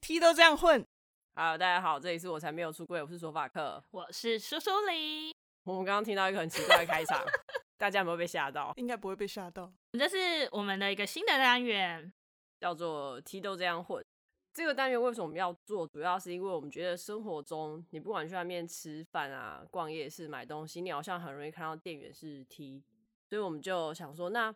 T 都这样混。好，大家好，这里是我才没有出柜，我是索法克，我是苏苏里。我们刚刚听到一个很奇怪的开场，大家有没有被吓到？应该不会被吓到。这是我们的一个新的单元，叫做 T 都这样混。这个单元为什么我们要做？主要是因为我们觉得生活中，你不管去外面吃饭啊、逛夜市买东西，你好像很容易看到店员是 T，所以我们就想说，那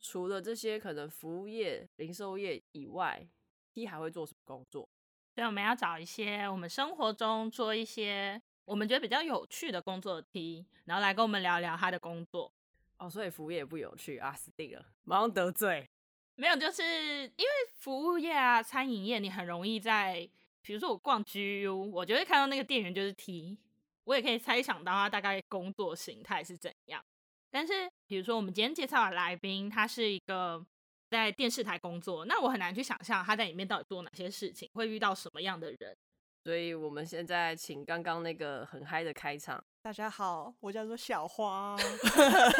除了这些可能服务业、零售业以外，T 还会做什么工作？所以我们要找一些我们生活中做一些我们觉得比较有趣的工作的 T，然后来跟我们聊聊他的工作。哦，所以服务业不有趣啊，死定了，马上得罪。没有，就是因为服务业啊、餐饮业，你很容易在，比如说我逛 GU，我就会看到那个店员就是 T，我也可以猜想到他大概工作形态是怎样。但是，比如说我们今天介绍的来宾，他是一个在电视台工作，那我很难去想象他在里面到底做哪些事情，会遇到什么样的人。所以我们现在请刚刚那个很嗨的开场。大家好，我叫做小花，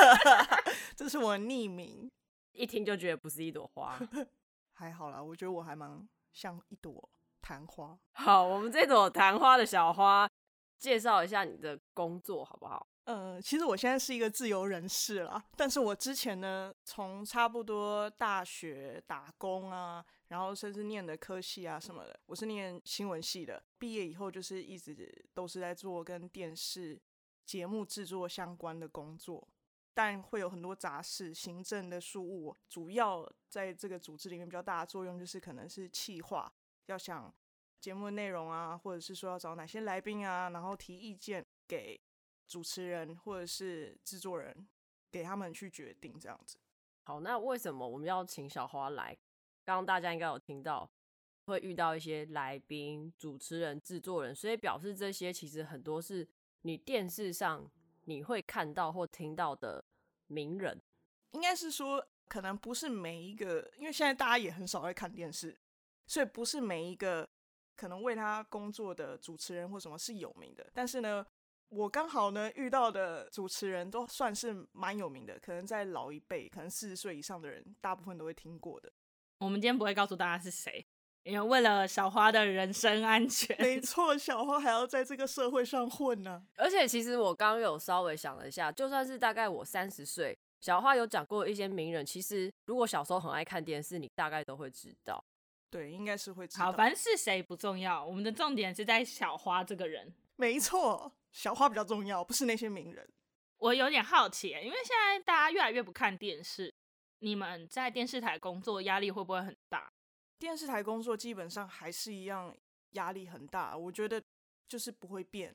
这是我的匿名。一听就觉得不是一朵花，还好啦，我觉得我还蛮像一朵昙花。好，我们这朵昙花的小花，介绍一下你的工作好不好？呃，其实我现在是一个自由人士啦，但是我之前呢，从差不多大学打工啊，然后甚至念的科系啊什么的，我是念新闻系的，毕业以后就是一直都是在做跟电视节目制作相关的工作。但会有很多杂事、行政的事务，主要在这个组织里面比较大的作用就是可能是企划，要想节目的内容啊，或者是说要找哪些来宾啊，然后提意见给主持人或者是制作人，给他们去决定这样子。好，那为什么我们要请小花来？刚刚大家应该有听到，会遇到一些来宾、主持人、制作人，所以表示这些其实很多是你电视上。你会看到或听到的名人，应该是说，可能不是每一个，因为现在大家也很少会看电视，所以不是每一个可能为他工作的主持人或什么是有名的。但是呢，我刚好呢遇到的主持人都算是蛮有名的，可能在老一辈，可能四十岁以上的人，大部分都会听过的。我们今天不会告诉大家是谁。因为为了小花的人身安全，没错，小花还要在这个社会上混呢、啊。而且其实我刚刚有稍微想了一下，就算是大概我三十岁，小花有讲过一些名人，其实如果小时候很爱看电视，你大概都会知道。对，应该是会知道。好，反正是谁不重要，我们的重点是在小花这个人。没错，小花比较重要，不是那些名人。我有点好奇，因为现在大家越来越不看电视，你们在电视台工作压力会不会很大？电视台工作基本上还是一样，压力很大。我觉得就是不会变，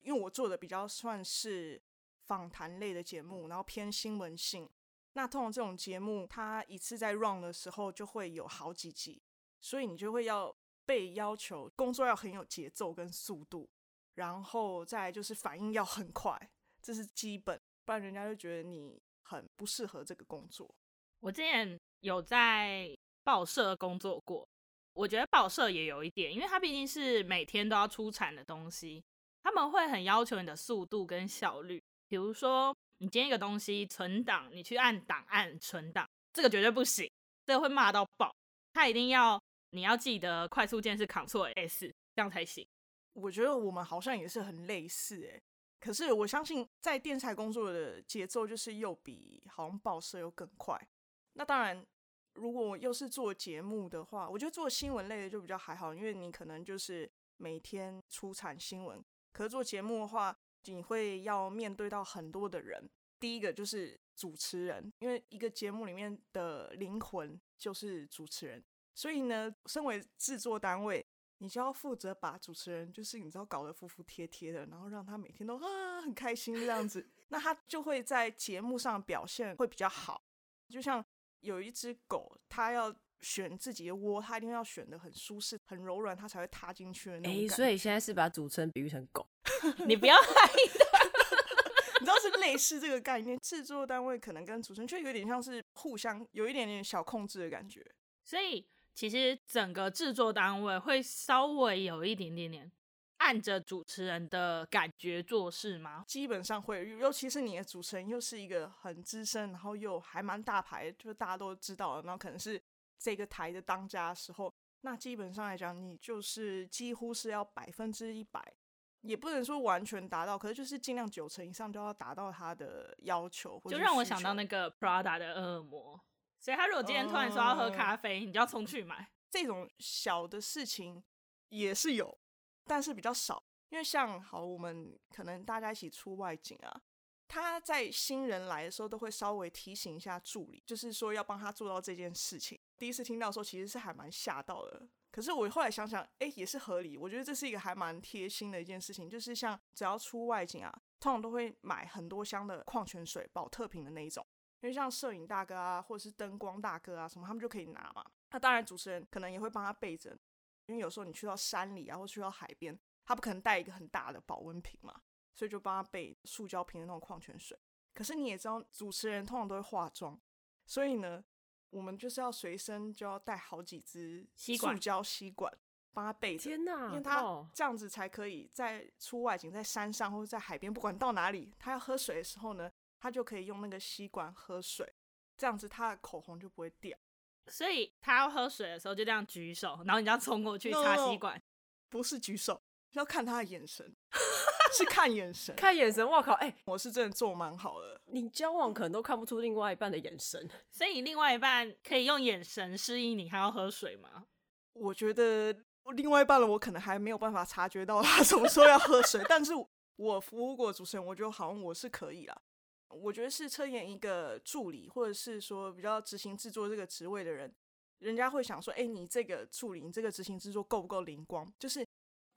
因为我做的比较算是访谈类的节目，然后偏新闻性。那通常这种节目，它一次在 run 的时候就会有好几集，所以你就会要被要求工作要很有节奏跟速度，然后再就是反应要很快，这是基本，不然人家就觉得你很不适合这个工作。我之前有在。报社工作过，我觉得报社也有一点，因为它毕竟是每天都要出产的东西，他们会很要求你的速度跟效率。比如说，你接一个东西存档，你去按档案存档，这个绝对不行，这个会骂到爆。他一定要你要记得快速键是 Ctrl S，这样才行。我觉得我们好像也是很类似诶，可是我相信在电视台工作的节奏就是又比好像报社又更快。那当然。如果又是做节目的话，我觉得做新闻类的就比较还好，因为你可能就是每天出产新闻。可是做节目的话，你会要面对到很多的人。第一个就是主持人，因为一个节目里面的灵魂就是主持人，所以呢，身为制作单位，你就要负责把主持人，就是你知道搞得服服帖帖的，然后让他每天都啊很开心这样子，那他就会在节目上表现会比较好，就像。有一只狗，它要选自己的窝，它一定要选的很舒适、很柔软，它才会踏进去的那种。哎、欸，所以现在是把主持人比喻成狗，你不要害他。你知道是类似这个概念，制作单位可能跟主持人却有点像是互相有一点点小控制的感觉。所以其实整个制作单位会稍微有一点点点。按着主持人的感觉做事吗？基本上会，尤其是你的主持人又是一个很资深，然后又还蛮大牌，就是大家都知道的，然后可能是这个台的当家的时候，那基本上来讲，你就是几乎是要百分之一百，也不能说完全达到，可是就是尽量九成以上都要达到他的要求。就让我想到那个 Prada 的恶魔，所以他如果今天突然说要喝咖啡，你就要冲去买。这种小的事情也是有，但是比较少。因为像好，我们可能大家一起出外景啊，他在新人来的时候都会稍微提醒一下助理，就是说要帮他做到这件事情。第一次听到的时候，其实是还蛮吓到的。可是我后来想想，哎，也是合理。我觉得这是一个还蛮贴心的一件事情，就是像只要出外景啊，通常都会买很多箱的矿泉水，保特瓶的那一种。因为像摄影大哥啊，或者是灯光大哥啊什么，他们就可以拿嘛。那当然，主持人可能也会帮他备着，因为有时候你去到山里啊，或去到海边。他不可能带一个很大的保温瓶嘛，所以就帮他备塑胶瓶的那种矿泉水。可是你也知道，主持人通常都会化妆，所以呢，我们就是要随身就要带好几支塑胶吸管，帮他备着。天哪！因为他这样子才可以在出外景，在山上或者在海边，不管到哪里，他要喝水的时候呢，他就可以用那个吸管喝水，这样子他的口红就不会掉。所以他要喝水的时候就这样举手，然后你就要冲过去擦吸管，不是举手。要看他的眼神，是看眼神，看眼神。我靠，哎、欸，我是真的做蛮好的。你交往可能都看不出另外一半的眼神，所以另外一半可以用眼神示意你还要喝水吗？我觉得另外一半了，我可能还没有办法察觉到他什么时候要喝水。但是我服务过主持人，我觉得好像我是可以啦。我觉得是车演一个助理，或者是说比较执行制作这个职位的人，人家会想说，哎、欸，你这个助理，你这个执行制作够不够灵光？就是。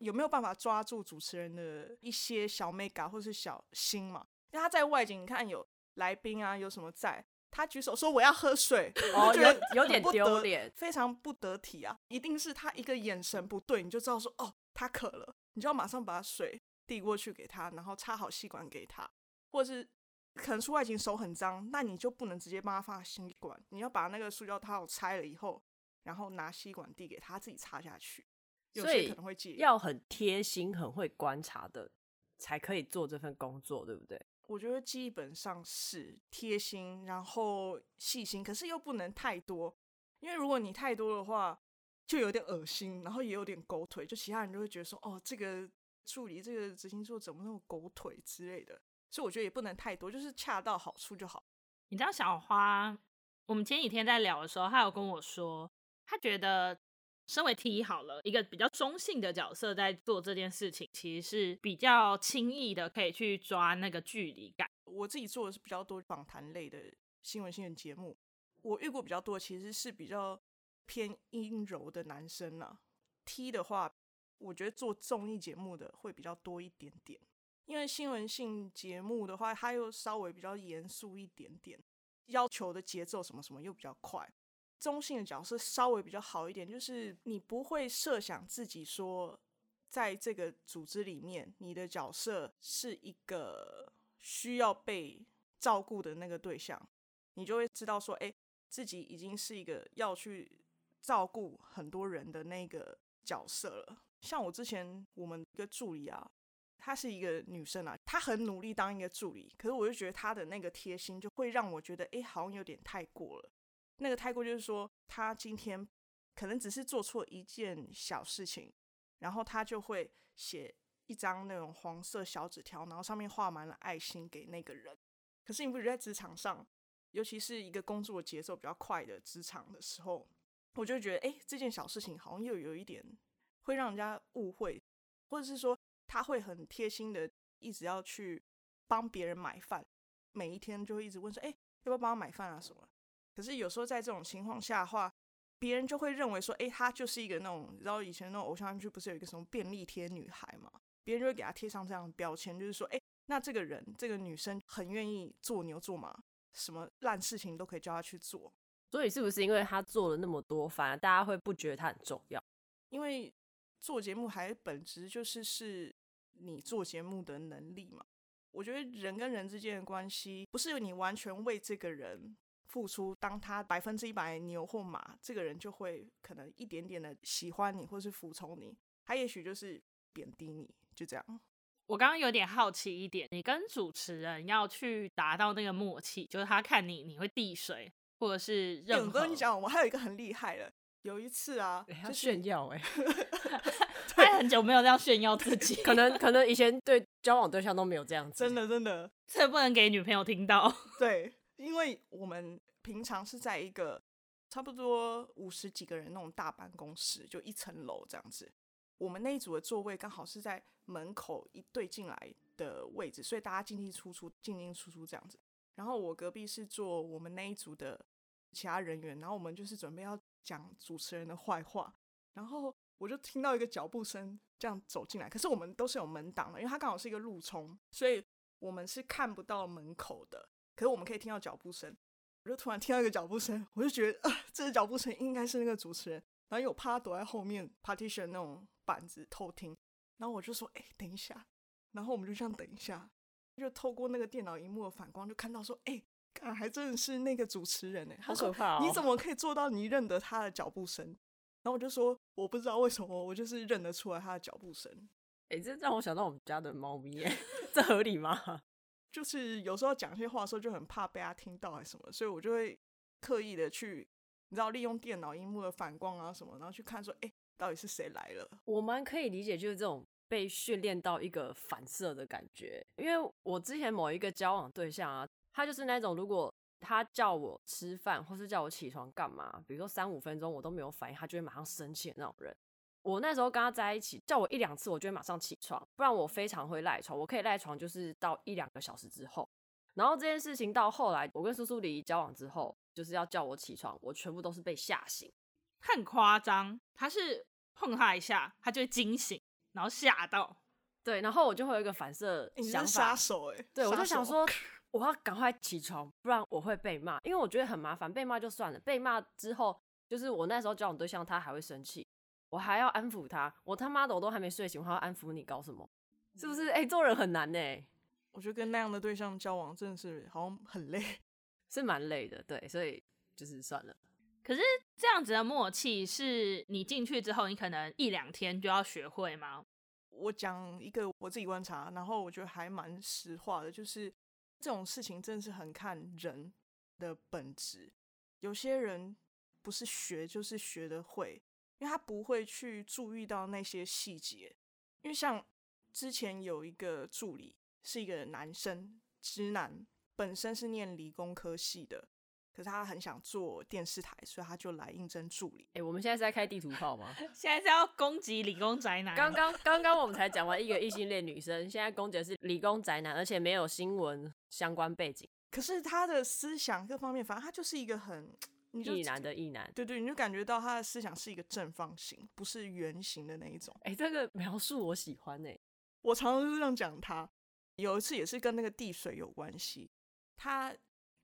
有没有办法抓住主持人的一些小美感或是小心嘛？因为他在外景，你看有来宾啊，有什么在，他举手说我要喝水，哦，有，有点丢脸，非常不得体啊！一定是他一个眼神不对，你就知道说哦，他渴了，你就要马上把水递过去给他，然后插好吸管给他，或者是可能出外景手很脏，那你就不能直接帮他放吸管，你要把那个塑胶套拆了以后，然后拿吸管递给他，自己插下去。所以要很贴心、很会观察的，才可以做这份工作，对不对？我觉得基本上是贴心，然后细心，可是又不能太多，因为如果你太多的话，就有点恶心，然后也有点狗腿，就其他人就会觉得说，哦，这个助理、这个执行座怎么那么狗腿之类的。所以我觉得也不能太多，就是恰到好处就好。你知道小花，我们前几天在聊的时候，她有跟我说，她觉得。身为 T 好了，一个比较中性的角色在做这件事情，其实是比较轻易的可以去抓那个距离感。我自己做的是比较多访谈类的新闻新闻节目，我遇过比较多其实是比较偏阴柔的男生呢、啊。T 的话，我觉得做综艺节目的会比较多一点点，因为新闻性节目的话，它又稍微比较严肃一点点，要求的节奏什么什么又比较快。中性的角色稍微比较好一点，就是你不会设想自己说，在这个组织里面，你的角色是一个需要被照顾的那个对象，你就会知道说，哎，自己已经是一个要去照顾很多人的那个角色了。像我之前我们一个助理啊，她是一个女生啊，她很努力当一个助理，可是我就觉得她的那个贴心就会让我觉得，哎，好像有点太过了。那个太过就是说，她今天可能只是做错一件小事情，然后她就会写一张那种黄色小纸条，然后上面画满了爱心给那个人。可是你不觉得在职场上，尤其是一个工作节奏比较快的职场的时候，我就觉得，哎，这件小事情好像又有一点会让人家误会，或者是说他会很贴心的一直要去帮别人买饭，每一天就会一直问说，哎，要不要帮他买饭啊什么？可是有时候在这种情况下的话，别人就会认为说，哎，她就是一个那种，你知道以前那种偶像剧不是有一个什么便利贴女孩嘛？别人就会给她贴上这样的标签，就是说，哎，那这个人这个女生很愿意做牛做马，什么烂事情都可以叫她去做。所以是不是因为她做了那么多，反而大家会不觉得她很重要？因为做节目还本质就是是你做节目的能力嘛。我觉得人跟人之间的关系，不是你完全为这个人。付出，当他百分之一百牛或马，这个人就会可能一点点的喜欢你，或是服从你。他也许就是贬低你，就这样。我刚刚有点好奇一点，你跟主持人要去达到那个默契，就是他看你，你会递水，或者是任何。我跟你讲，我还有一个很厉害的，有一次啊，欸、他炫耀哎、很久没有这样炫耀自己，可能可能以前对交往对象都没有这样子，真的真的，这不能给女朋友听到。对，因为我们平常是在一个差不多五十几个人那种大办公室，就一层楼这样子。我们那一组的座位刚好是在门口一对进来的位置，所以大家进进出出，进进出出这样子。然后我隔壁是坐我们那一组的其他人员，然后我们就是准备要讲主持人的坏话，然后我就听到一个脚步声这样走进来，可是我们都是有门挡的，因为它刚好是一个路冲，所以我们是看不到门口的，可是我们可以听到脚步声。我就突然听到一个脚步声，我就觉得啊、呃，这个脚步声应该是那个主持人，然后因为我怕他躲在后面 partition 那种板子偷听，然后我就说，哎，等一下，然后我们就这样等一下。就透过那个电脑荧幕的反光，就看到说，哎，看还真的是那个主持人哎，好可怕哦！你怎么可以做到你认得他的脚步声？然后我就说，我不知道为什么，我就是认得出来他的脚步声。哎，这让我想到我们家的猫咪，哎，这合理吗？就是有时候讲一些话的时候，就很怕被他听到还是什么，所以我就会刻意的去，你知道，利用电脑荧幕的反光啊什么，然后去看说，哎，到底是谁来了？我蛮可以理解，就是这种。被训练到一个反射的感觉，因为我之前某一个交往对象啊，他就是那种如果他叫我吃饭或是叫我起床干嘛，比如说三五分钟我都没有反应，他就会马上生气的那种人。我那时候跟他在一起，叫我一两次我就会马上起床，不然我非常会赖床，我可以赖床就是到一两个小时之后。然后这件事情到后来我跟苏苏黎交往之后，就是要叫我起床，我全部都是被吓醒，很夸张。他是碰他一下，他就会惊醒。然后吓到，对，然后我就会有一个反射想法，杀手哎，对，我就想说，我要赶快起床，不然我会被骂，因为我觉得很麻烦，被骂就算了，被骂之后，就是我那时候交往对象他还会生气，我还要安抚他，我他妈的我都还没睡醒，我还要安抚你搞什么？是不是？哎、欸，做人很难呢。我觉得跟那样的对象交往真的是好像很累，是蛮累的，对，所以就是算了。可是这样子的默契，是你进去之后，你可能一两天就要学会吗？我讲一个我自己观察，然后我觉得还蛮实话的，就是这种事情真的是很看人的本质。有些人不是学就是学的会，因为他不会去注意到那些细节。因为像之前有一个助理是一个男生，直男，本身是念理工科系的。可是他很想做电视台，所以他就来应征助理。哎、欸，我们现在是在开地图炮吗？现在是要攻击理工宅男。刚刚刚刚我们才讲完一个异性恋女生，现在攻击的是理工宅男，而且没有新闻相关背景。可是他的思想各方面，反正他就是一个很异男的异男。对，对对，你就感觉到他的思想是一个正方形，不是圆形的那一种。哎、欸，这个描述我喜欢哎。我常常就是这样讲他。有一次也是跟那个递水有关系，他。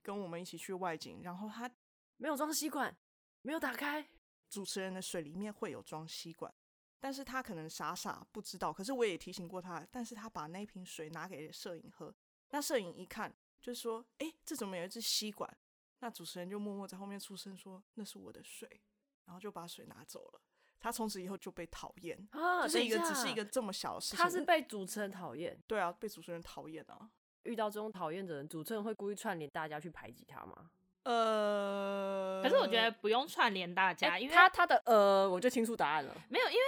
跟我们一起去外景，然后他没有装吸管，没有打开。主持人的水里面会有装吸管，但是他可能傻傻不知道。可是我也提醒过他，但是他把那瓶水拿给摄影喝。那摄影一看，就说：“哎，这怎么有一支吸管？”那主持人就默默在后面出声说：“那是我的水。”然后就把水拿走了。他从此以后就被讨厌啊，就是一个只是一个这么小的事情。他是被主持人讨厌，对啊，被主持人讨厌啊。遇到这种讨厌的人，主持人会故意串联大家去排挤他吗？呃，可是我觉得不用串联大家，欸、因为他他的呃，我就清楚答案了。没有，因为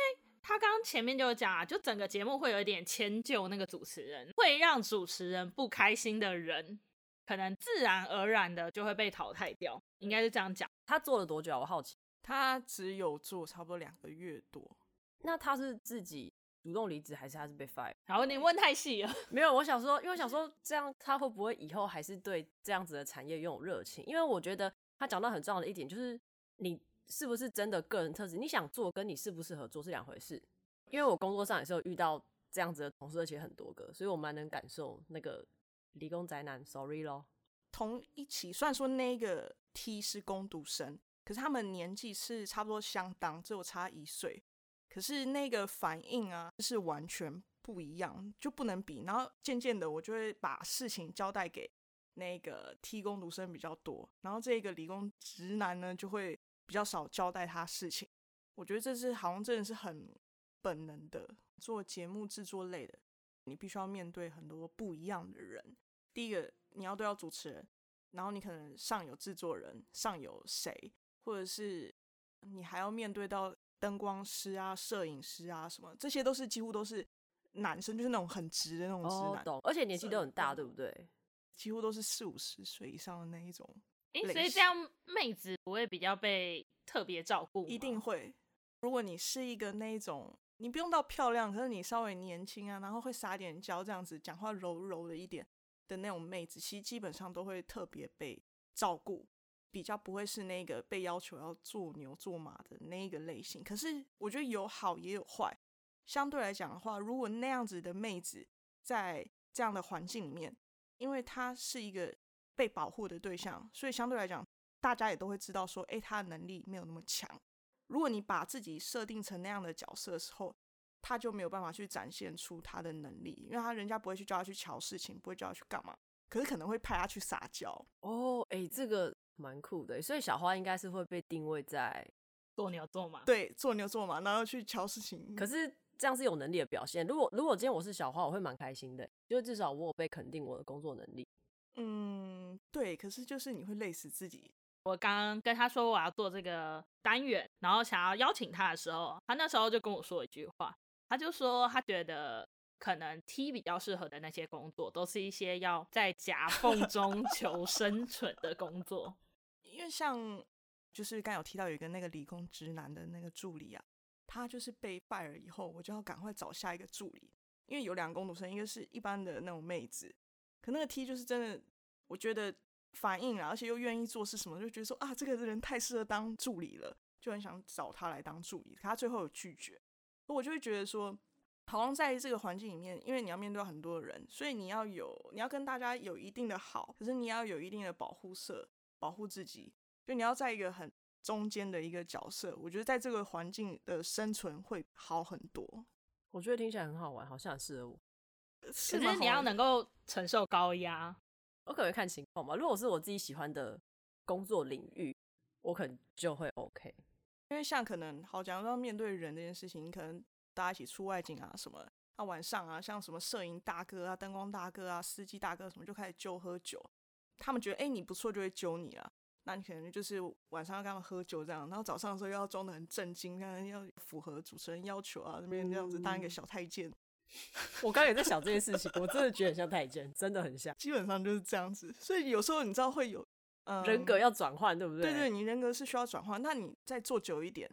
他刚刚前面就讲啊，就整个节目会有一点迁就那个主持人，会让主持人不开心的人，可能自然而然的就会被淘汰掉，应该是这样讲。他做了多久啊？我好奇。他只有做差不多两个月多。那他是自己？主动离职还是他是被 fire？然后你问太细了，没有，我想说，因为我想说这样他会不会以后还是对这样子的产业拥有热情？因为我觉得他讲到很重要的一点就是你是不是真的个人特质，你想做跟你适不适合做是两回事。因为我工作上也是有遇到这样子的同事，而且很多个，所以我蛮能感受那个理工宅男，sorry 咯。同一起，虽然说那个 T 是工读生，可是他们年纪是差不多相当，只有差一岁。可是那个反应啊，是完全不一样，就不能比。然后渐渐的，我就会把事情交代给那个 T 工读生比较多，然后这个理工直男呢，就会比较少交代他事情。我觉得这是好像真的是很本能的。做节目制作类的，你必须要面对很多不一样的人。第一个，你要对到主持人，然后你可能上有制作人，上有谁，或者是你还要面对到灯光师啊、摄影师啊什么，这些都是几乎都是男生，就是那种很直的那种直男，哦、懂，而且年纪都很大，对不对？几乎都是四五十岁以上的那一种。哎、欸，所以这样妹子不会比较被特别照顾？一定会。如果你是一个那一种，你不用到漂亮，可是你稍微年轻啊，然后会撒点娇，这样子讲话柔柔的一点的那种妹子，其实基本上都会特别被照顾，比较不会是那个被要求要做牛做马的那一个类型。可是我觉得有好也有坏。相对来讲的话，如果那样子的妹子在这样的环境里面，因为她是一个。被保护的对象，所以相对来讲，大家也都会知道说，诶，他的能力没有那么强。如果你把自己设定成那样的角色的时候，他就没有办法去展现出他的能力，因为他人家不会去叫他去瞧事情，不会叫他去干嘛，可是可能会派他去撒娇。哦，诶，这个蛮酷的，所以小花应该是会被定位在做牛做马，对，做牛做马，然后去瞧事情。可是这样是有能力的表现。如果如果今天我是小花，我会蛮开心的，因为至少我有被肯定我的工作能力。嗯，对，可是就是你会累死自己。我刚刚跟他说我要做这个单元，然后想要邀请他的时候，他那时候就跟我说一句话，他就说他觉得可能 T 比较适合的那些工作，都是一些要在夹缝中求生存的工作。因为像就是刚有提到有一个那个理工直男的那个助理啊，他就是被 fire 以后，我就要赶快找下一个助理，因为有两个工读生，一个是一般的那种妹子。可那个 T 就是真的，我觉得反应啊，而且又愿意做事什么，就觉得说啊，这个人太适合当助理了，就很想找他来当助理。可他最后有拒绝，我就会觉得说，好像在这个环境里面，因为你要面对很多人，所以你要有，你要跟大家有一定的好，可是你要有一定的保护色，保护自己，就你要在一个很中间的一个角色。我觉得在这个环境的生存会好很多。我觉得听起来很好玩，好像很适合我。可是你要能够承受高压，我可能看情况吧。如果是我自己喜欢的工作领域，我可能就会 OK。因为像可能好，假如要面对人这件事情，你可能大家一起出外景啊什么，那晚上啊，像什么摄影大哥啊、灯光大哥啊、司机大哥什么，就开始揪喝酒。他们觉得哎、欸、你不错，就会揪你啊。那你可能就是晚上要跟他们喝酒这样，然后早上的时候又要装得很正经，看要符合主持人要求啊，那边这样子当一个小太监。我刚刚也在想这件事情，我真的觉得很像太监，真的很像，基本上就是这样子。所以有时候你知道会有，嗯，人格要转换，对不对？对对，你人格是需要转换。那你再做久一点，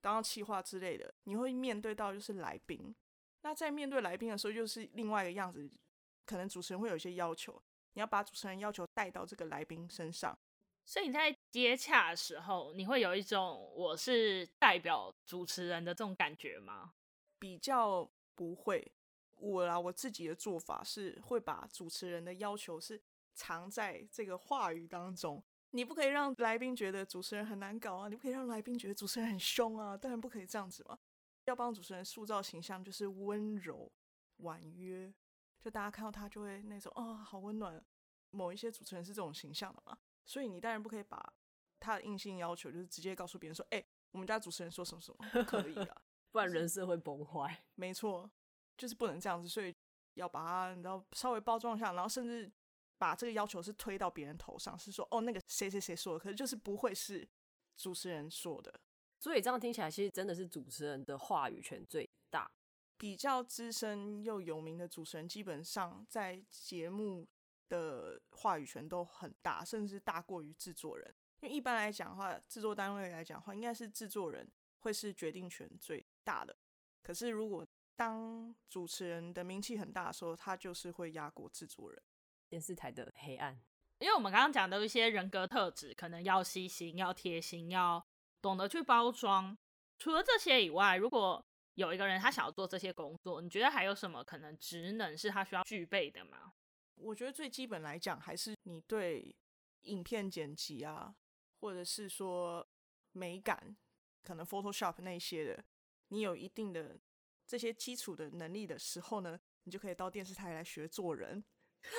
当到企划之类的，你会面对到就是来宾。那在面对来宾的时候，就是另外一个样子。可能主持人会有一些要求，你要把主持人要求带到这个来宾身上。所以你在接洽的时候，你会有一种我是代表主持人的这种感觉吗？比较不会。我啦，我自己的做法是会把主持人的要求是藏在这个话语当中。你不可以让来宾觉得主持人很难搞啊，你不可以让来宾觉得主持人很凶啊，当然不可以这样子嘛。要帮主持人塑造形象，就是温柔婉约，就大家看到他就会那种啊、哦，好温暖。某一些主持人是这种形象的嘛，所以你当然不可以把他的硬性要求就是直接告诉别人说，哎、欸，我们家主持人说什么什么，可以啊，不然人设会崩坏。没错。就是不能这样子，所以要把它，你知道，稍微包装一下，然后甚至把这个要求是推到别人头上，是说哦，那个谁谁谁说的，可是就是不会是主持人说的。所以这样听起来，其实真的是主持人的话语权最大。比较资深又有名的主持人，基本上在节目的话语权都很大，甚至大过于制作人。因为一般来讲的话，制作单位来讲的话，应该是制作人会是决定权最大的。可是如果当主持人的名气很大的时候，他就是会压过制作人。电视台的黑暗，因为我们刚刚讲的一些人格特质，可能要细心、要贴心、要懂得去包装。除了这些以外，如果有一个人他想要做这些工作，你觉得还有什么可能职能是他需要具备的吗？我觉得最基本来讲，还是你对影片剪辑啊，或者是说美感，可能 Photoshop 那些的，你有一定的。这些基础的能力的时候呢，你就可以到电视台来学做人。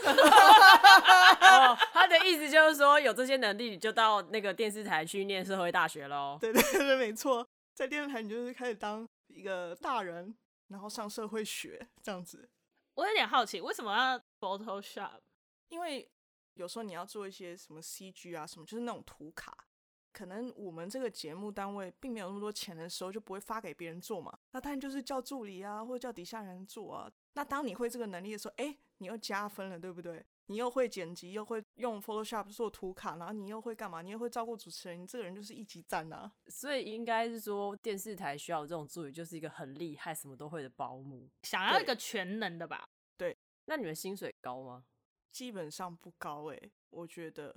哦，他的意思就是说，有这些能力，你就到那个电视台去念社会大学喽。对 对对，没错，在电视台你就是开始当一个大人，然后上社会学这样子。我有点好奇，为什么要 Photoshop？因为有时候你要做一些什么 CG 啊，什么就是那种图卡，可能我们这个节目单位并没有那么多钱的时候，就不会发给别人做嘛。那当然就是叫助理啊，或者叫底下人做啊。那当你会这个能力的时候，哎，你又加分了，对不对？你又会剪辑，又会用 Photoshop 做图卡，然后你又会干嘛？你又会照顾主持人，你这个人就是一级赞啊！所以应该是说，电视台需要这种助理，就是一个很厉害、什么都会的保姆，想要一个全能的吧？对。那你们薪水高吗？基本上不高诶、欸，我觉得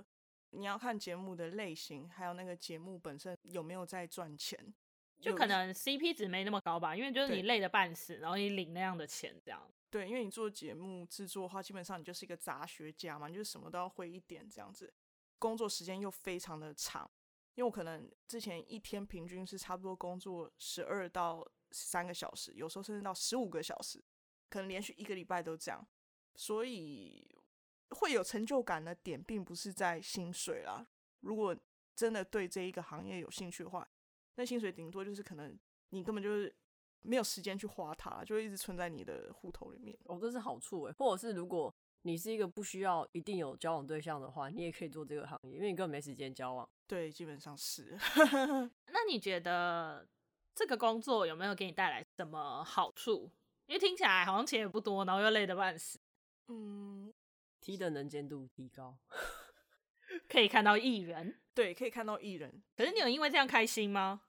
你要看节目的类型，还有那个节目本身有没有在赚钱，就可能 CP 值没那么高吧，因为就是你累得半死，然后你领那样的钱这样。对，因为你做节目制作的话，基本上你就是一个杂学家嘛，你就是什么都要会一点这样子。工作时间又非常的长，因为我可能之前一天平均是差不多工作十二到三个小时，有时候甚至到十五个小时，可能连续一个礼拜都这样。所以会有成就感的点，并不是在薪水啦。如果真的对这一个行业有兴趣的话，那薪水顶多就是可能你根本就是。没有时间去花它，就会一直存在你的户头里面。哦，这是好处哎。或者是如果你是一个不需要一定有交往对象的话，你也可以做这个行业，因为你根本没时间交往。对，基本上是。那你觉得这个工作有没有给你带来什么好处？因为听起来好像钱也不多，然后又累得半死。嗯，T 的能见度提高，可以看到艺人。对，可以看到艺人。可是你有因为这样开心吗？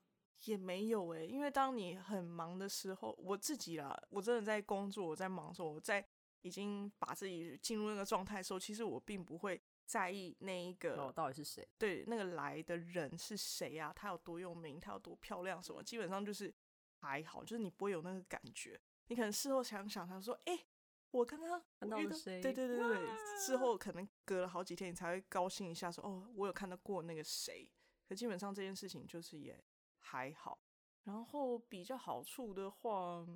也没有诶、欸，因为当你很忙的时候，我自己啦，我真的在工作，我在忙的时候，我在已经把自己进入那个状态的时候，其实我并不会在意那一个、哦、到底是谁，对，那个来的人是谁啊？他有多有名？他有多漂亮？什么？基本上就是还好，就是你不会有那个感觉。你可能事后想想，他说：“哎、欸，我刚刚看到谁？”对对对对，之后可能隔了好几天，你才会高兴一下，说：“哦，我有看到过那个谁。”可基本上这件事情就是也。还好，然后比较好处的话，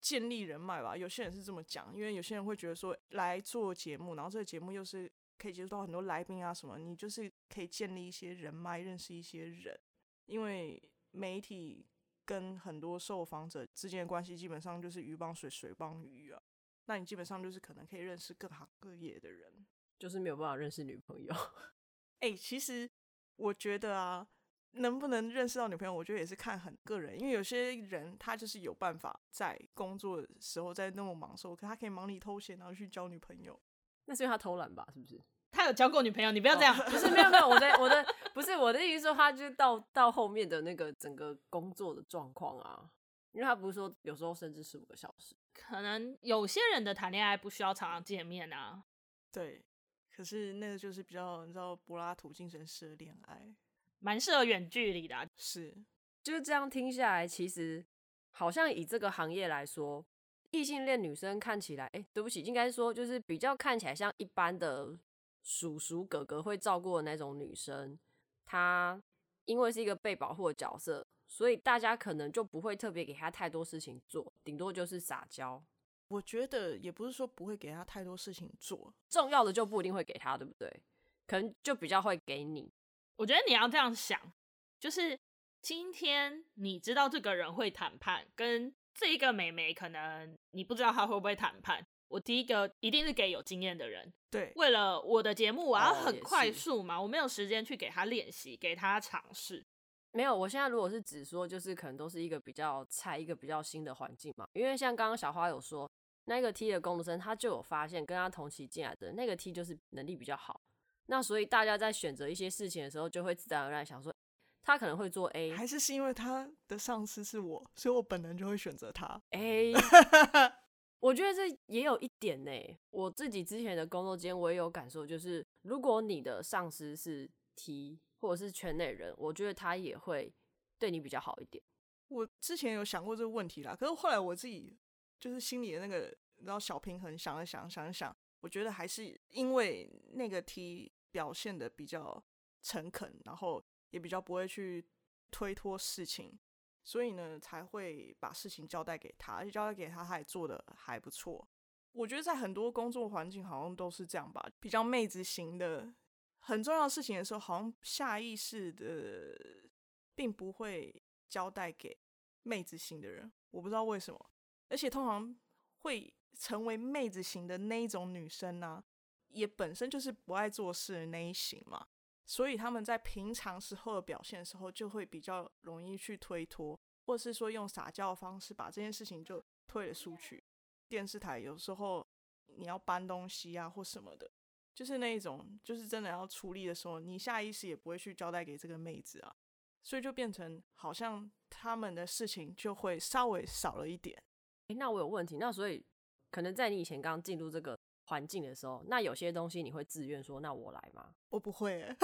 建立人脉吧。有些人是这么讲，因为有些人会觉得说，来做节目，然后这个节目又是可以接触到很多来宾啊什么，你就是可以建立一些人脉，认识一些人。因为媒体跟很多受访者之间的关系，基本上就是鱼帮水，水帮鱼啊。那你基本上就是可能可以认识各行各业的人，就是没有办法认识女朋友。哎、欸，其实我觉得啊。能不能认识到女朋友，我觉得也是看很个人，因为有些人他就是有办法在工作的时候，在那么忙的时候，可他可以忙里偷闲，然后去交女朋友。那是因为他偷懒吧？是不是？他有交过女朋友？你不要这样，哦、不是没有没有，我的我的不是我的意思说，他就到到后面的那个整个工作的状况啊，因为他不是说有时候甚至十五个小时，可能有些人的谈恋爱不需要常常见面啊。对，可是那个就是比较你知道柏拉图精神式的恋爱。蛮适合远距离的啊，是，就是这样听下来，其实好像以这个行业来说，异性恋女生看起来，哎，对不起，应该说就是比较看起来像一般的叔叔哥哥会照顾的那种女生，她因为是一个被保护的角色，所以大家可能就不会特别给他太多事情做，顶多就是撒娇。我觉得也不是说不会给他太多事情做，重要的就不一定会给他，对不对？可能就比较会给你。我觉得你要这样想，就是今天你知道这个人会谈判，跟这一个美眉可能你不知道她会不会谈判。我第一个一定是给有经验的人，对，为了我的节目，我要很快速嘛，我没有时间去给他练习，给他尝试。没有，我现在如果是只说，就是可能都是一个比较菜，一个比较新的环境嘛。因为像刚刚小花有说，那个 T 的工读生，他就有发现跟他同期进来的那个 T 就是能力比较好。那所以大家在选择一些事情的时候，就会自然而然想说，他可能会做 A，还是是因为他的上司是我，所以我本能就会选择他 A。我觉得这也有一点呢。我自己之前的工作间，我也有感受，就是如果你的上司是 T 或者是圈内人，我觉得他也会对你比较好一点。我之前有想过这个问题啦，可是后来我自己就是心里的那个，然后小平衡，想了想，想一想。我觉得还是因为那个 T 表现得比较诚恳，然后也比较不会去推脱事情，所以呢才会把事情交代给他，而且交代给他，他也做得还不错。我觉得在很多工作环境好像都是这样吧，比较妹子型的，很重要的事情的时候，好像下意识的并不会交代给妹子型的人，我不知道为什么，而且通常会。成为妹子型的那一种女生呢、也本身就是不爱做事的那一型嘛。所以他们在平常时候的表现的时候，就会比较容易去推脱，或是说用撒娇的方式把这件事情就推了出去。电视台有时候你要搬东西啊或什么的，就是那一种，就是真的要出力的时候，你下意识也不会去交代给这个妹子啊，所以就变成好像他们的事情就会稍微少了一点。诶，那我有问题，那所以可能在你以前刚进入这个环境的时候，那有些东西你会自愿说，那我来吗？我不会，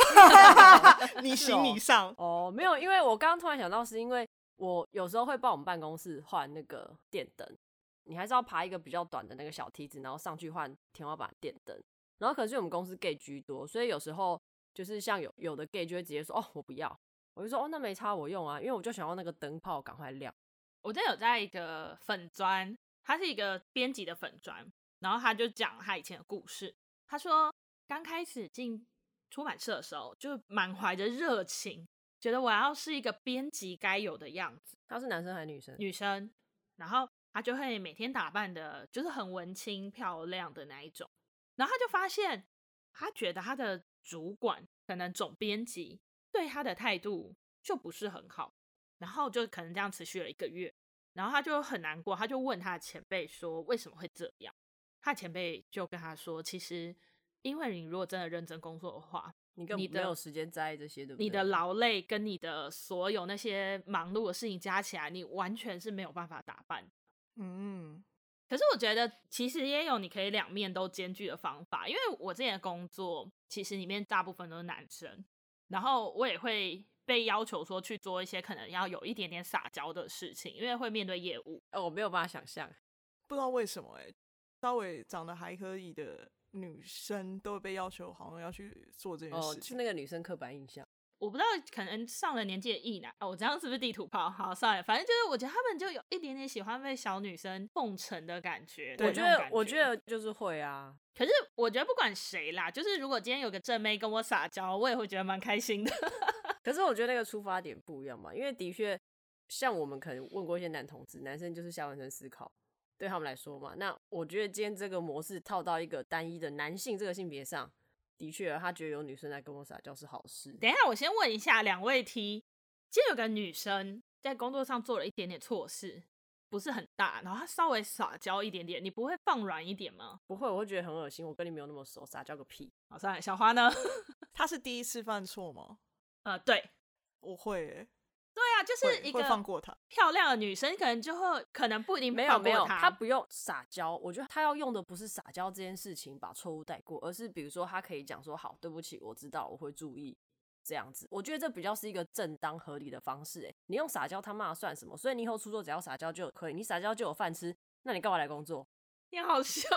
你行你上哦，哦，没有，因为我刚刚突然想到，是因为我有时候会帮我们办公室换那个电灯。你还是要爬一个比较短的那个小梯子，然后上去换天花板电灯。然后可是我们公司 gay 居多，所以有时候就是像有有的 gay 就会直接说：“哦，我不要。”我就说：“哦，那没差，我用啊，因为我就想要那个灯泡赶快亮。”我真的有在一个粉砖，他是一个编辑的粉砖，然后他就讲他以前的故事。他说刚开始进出版社的时候，就满怀着热情，觉得我要是一个编辑该有的样子。他是男生还是女生？女生。然后。他就会每天打扮的，就是很文青漂亮的那一种。然后他就发现，他觉得他的主管可能总编辑对他的态度就不是很好。然后就可能这样持续了一个月，然后他就很难过，他就问他的前辈说：“为什么会这样？”他前辈就跟他说：“其实，因为你如果真的认真工作的话，你根本没有时间在意这些，对不对？你的劳累跟你的所有那些忙碌的事情加起来，你完全是没有办法打扮。”嗯，可是我觉得其实也有你可以两面都兼具的方法，因为我之前的工作其实里面大部分都是男生，然后我也会被要求说去做一些可能要有一点点撒娇的事情，因为会面对业务。哦，我没有办法想象，不知道为什么哎、欸，稍微长得还可以的女生都会被要求好像要去做这件事情，哦，是那个女生刻板印象。我不知道，可能上了年纪的异男哦，我这样是不是地图炮？好，算了，反正就是我觉得他们就有一点点喜欢被小女生奉承的感觉。我觉得，我觉得就是会啊。可是我觉得不管谁啦，就是如果今天有个正妹跟我撒娇，我也会觉得蛮开心的。可是我觉得那个出发点不一样嘛，因为的确像我们可能问过一些男同志，男生就是下半身思考，对他们来说嘛。那我觉得今天这个模式套到一个单一的男性这个性别上。的确，他觉得有女生在跟我撒娇是好事。等一下，我先问一下两位 T，今天有个女生在工作上做了一点点错事，不是很大，然后她稍微撒娇一点点，你不会放软一点吗？不会，我会觉得很恶心。我跟你没有那么熟，撒娇个屁。好，算了，小花呢？她是第一次犯错吗？呃，对，我会、欸。对啊，就是一个放过她漂亮的女生，可能就会可能不一定没有没有，她不用撒娇。我觉得她要用的不是撒娇这件事情把错误带过，而是比如说她可以讲说好，对不起，我知道，我会注意这样子。我觉得这比较是一个正当合理的方式。哎，你用撒娇他骂算什么？所以你以后出错只要撒娇就可以，你撒娇就有饭吃，那你干嘛来工作？你好凶！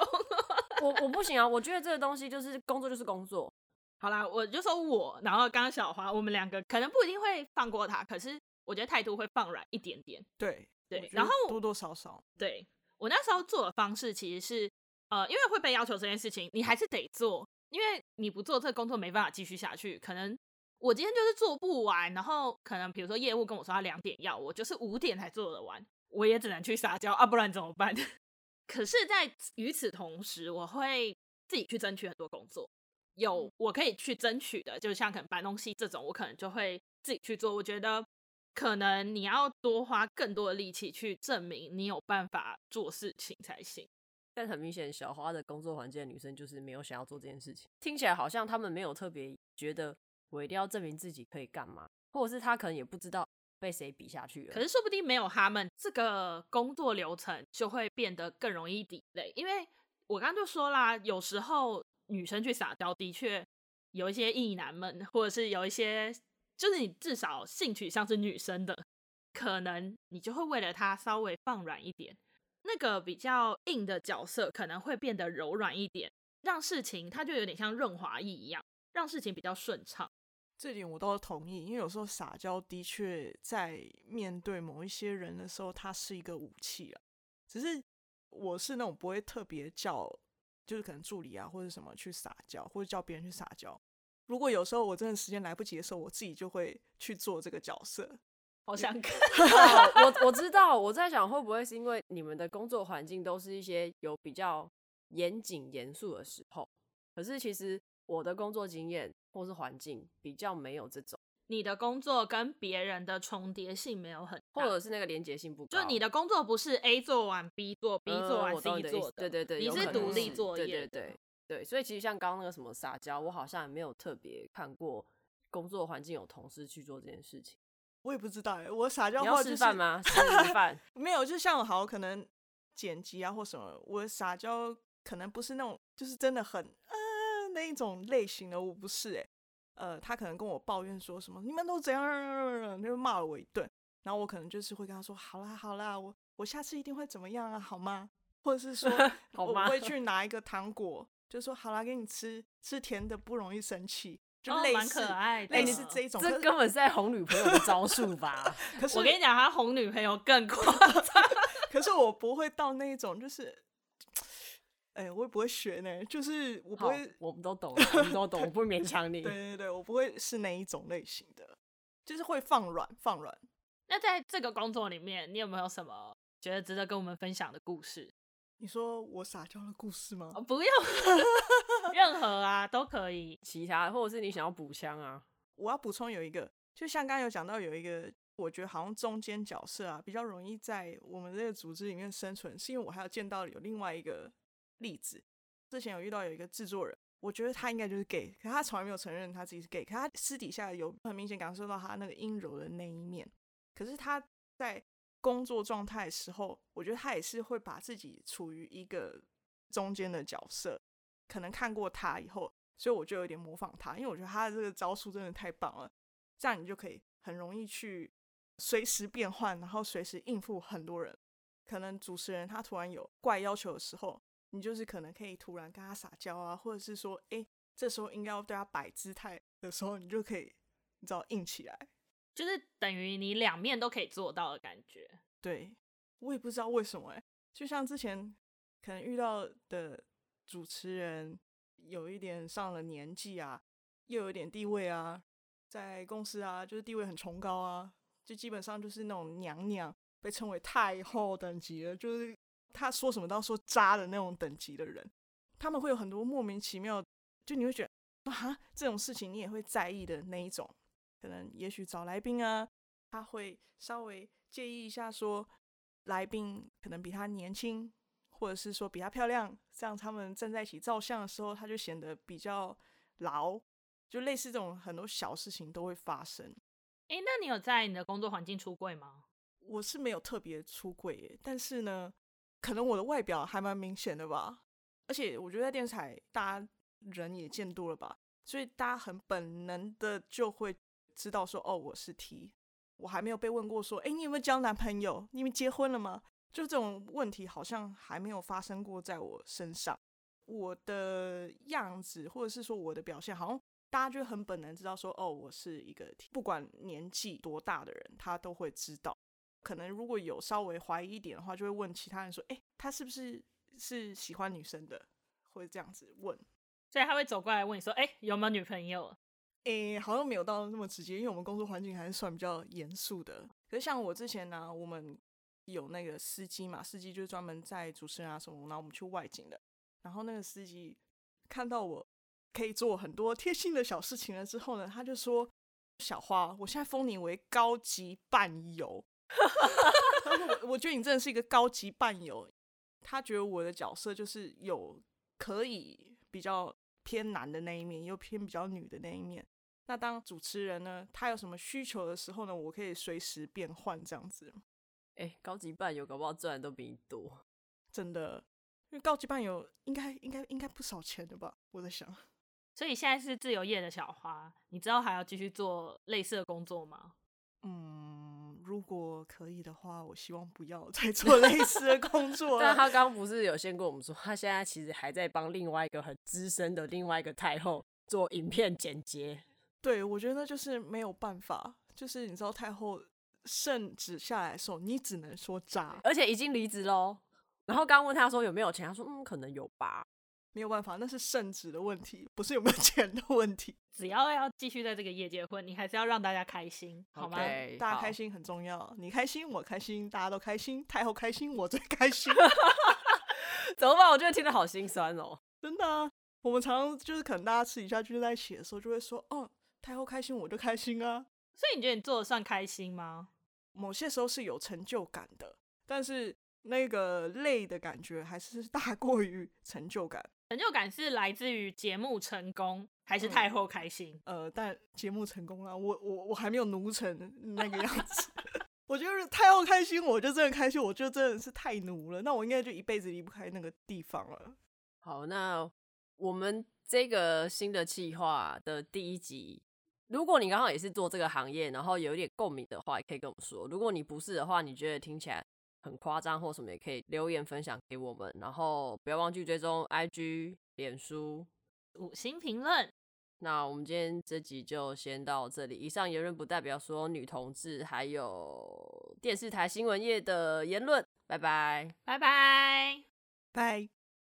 我我不行啊！我觉得这个东西就是工作就是工作。好啦，我就说我，然后刚刚小花，我们两个可能不一定会放过他，可是。我觉得态度会放软一点点，对对，然后多多少少，对，我那时候做的方式其实是，呃，因为会被要求这件事情，你还是得做，因为你不做这个工作没办法继续下去。可能我今天就是做不完，然后可能比如说业务跟我说他两点要我，就是五点才做得完，我也只能去撒娇啊，不然怎么办？可是，在与此同时，我会自己去争取很多工作，有我可以去争取的，就像可能搬东西这种，我可能就会自己去做。我觉得。可能你要多花更多的力气去证明你有办法做事情才行。但很明显，小花的工作环境的女生就是没有想要做这件事情。听起来好像他们没有特别觉得我一定要证明自己可以干嘛，或者是她可能也不知道被谁比下去了。可是说不定没有他们，这个工作流程就会变得更容易 delay。因为我刚刚就说啦，有时候女生去撒娇，的确有一些意男们，或者是有一些。就是你至少性取向是女生的，可能你就会为了他稍微放软一点，那个比较硬的角色可能会变得柔软一点，让事情它就有点像润滑液一样，让事情比较顺畅。这点我倒是同意，因为有时候撒娇的确在面对某一些人的时候，它是一个武器啊。只是我是那种不会特别叫，就是可能助理啊或者什么去撒娇，或者叫别人去撒娇。如果有时候我真的时间来不及的时候，我自己就会去做这个角色。好想看。我我知道，我在想会不会是因为你们的工作环境都是一些有比较严谨严肃的时候。可是其实我的工作经验或是环境比较没有这种。你的工作跟别人的重叠性没有很，或者是那个连结性不高。就你的工作不是 A 做完 B 做，B 做完 C 做的，嗯、对对对，你是独立作业，对对对对。所以其实像刚刚那个什么撒娇，我好像也没有特别看过工作环境有同事去做这件事情。我也不知道哎，我撒娇、就是、你要示范吗？没有，就像好可能剪辑啊或什么，我撒娇可能不是那种，就是真的很嗯、呃、那一种类型的，我不是哎。呃，他可能跟我抱怨说什么，你们都怎样，就骂了我一顿。然后我可能就是会跟他说，好啦好啦，我我下次一定会怎么样啊，好吗？或者是说，我会去拿一个糖果，就说好啦，给你吃，吃甜的不容易生气，就类似、哦、可爱的，类似这一种。这根本是在哄女朋友的招数吧？可是我跟你讲，他哄女朋友更夸张。可是我不会到那一种，就是。哎、欸，我也不会学呢，就是我不会，我们都懂，我们都懂，我不会勉强你。对对对，我不会是那一种类型的，就是会放软放软。那在这个工作里面，你有没有什么觉得值得跟我们分享的故事？你说我撒娇的故事吗？哦、不用，任何啊都可以，其他或者是你想要补枪啊。我要补充有一个，就像刚刚有讲到有一个，我觉得好像中间角色啊比较容易在我们这个组织里面生存，是因为我还有见到有另外一个。例子，之前有遇到有一个制作人，我觉得他应该就是 gay，可他从来没有承认他自己是 gay，可他私底下有很明显感受到他那个阴柔的那一面。可是他在工作状态的时候，我觉得他也是会把自己处于一个中间的角色。可能看过他以后，所以我就有点模仿他，因为我觉得他的这个招数真的太棒了。这样你就可以很容易去随时变换，然后随时应付很多人。可能主持人他突然有怪要求的时候。你就是可能可以突然跟他撒娇啊，或者是说，哎，这时候应该要对他摆姿态的时候，你就可以，你知道硬起来，就是等于你两面都可以做到的感觉。对，我也不知道为什么，哎，就像之前可能遇到的主持人，有一点上了年纪啊，又有一点地位啊，在公司啊，就是地位很崇高啊，就基本上就是那种娘娘，被称为太后等级了，就是。他说什么都要说渣的那种等级的人，他们会有很多莫名其妙，就你会觉得啊，这种事情你也会在意的那一种。可能也许找来宾啊，他会稍微介意一下，说来宾可能比他年轻，或者是说比他漂亮，这样他们站在一起照相的时候，他就显得比较老。就类似这种很多小事情都会发生。诶，那你有在你的工作环境出柜吗？我是没有特别出柜耶，但是呢。可能我的外表还蛮明显的吧，而且我觉得在电视台，大家人也见多了吧，所以大家很本能的就会知道说，哦，我是 T。我还没有被问过说，哎，你有没有交男朋友？你们结婚了吗？就这种问题好像还没有发生过在我身上。我的样子或者是说我的表现，好像大家就很本能知道说，哦，我是一个 T，不管年纪多大的人，他都会知道。可能如果有稍微怀疑一点的话，就会问其他人说：“哎，他是不是是喜欢女生的？”会这样子问，所以他会走过来问你说：“哎，有没有女朋友？”诶，好像没有到那么直接，因为我们工作环境还是算比较严肃的。可是像我之前呢、我们有那个司机嘛，司机就是专门载主持人啊什么，然后我们去外景的。然后那个司机看到我可以做很多贴心的小事情了之后呢，他就说：“小花，我现在封你为高级伴游。”我我觉得你真的是一个高级伴游。他觉得我的角色就是有可以比较偏男的那一面，又偏比较女的那一面。那当主持人呢，他有什么需求的时候呢，我可以随时变换这样子。哎、欸，高级伴游搞不好赚的都比你多，真的。因为高级伴游应该应该应该不少钱的吧？我在想。所以现在是自由业的小花，你知道还要继续做类似的工作吗？嗯，如果可以的话，我希望不要再做类似的工作。但他刚刚不是有先跟我们说，他现在其实还在帮另外一个很资深的另外一个太后做影片剪接。对，我觉得就是没有办法，就是你知道太后圣旨下来的时候，你只能说渣，而且已经离职喽。然后刚问他说有没有钱，他说嗯，可能有吧。没有办法，那是圣旨的问题，不是有没有 钱的问题。只要要继续在这个业界混，你还是要让大家开心，好吗？Okay, 大家开心很重要，你开心我开心，大家都开心，太后开心我最 开心。怎么办？我觉得听得好心酸哦，真的啊。我们常常就是可能大家私底下就是在一起的时候，就会说，哦，太后开心我就开心啊。所以你觉得你做的算开心吗？某些时候是有成就感的，但是那个累的感觉还是大过于成就感。成就感是来自于节目成功，还是太后开心？嗯、呃，但节目成功了，我我我还没有奴成那个样子。我觉得太后开心，我就真的开心，我就真的是太奴了。那我应该就一辈子离不开那个地方了。好，那我们这个新的计划的第一集，如果你刚好也是做这个行业，然后有一点共鸣的话，也可以跟我们说。如果你不是的话，你觉得听起来很夸张或什么，也可以留言分享给我们。然后不要忘记追踪 IG、脸书、五星评论。那我们今天这集就先到这里。以上言论不代表说女同志还有电视台新闻业的言论。拜拜，拜拜，拜。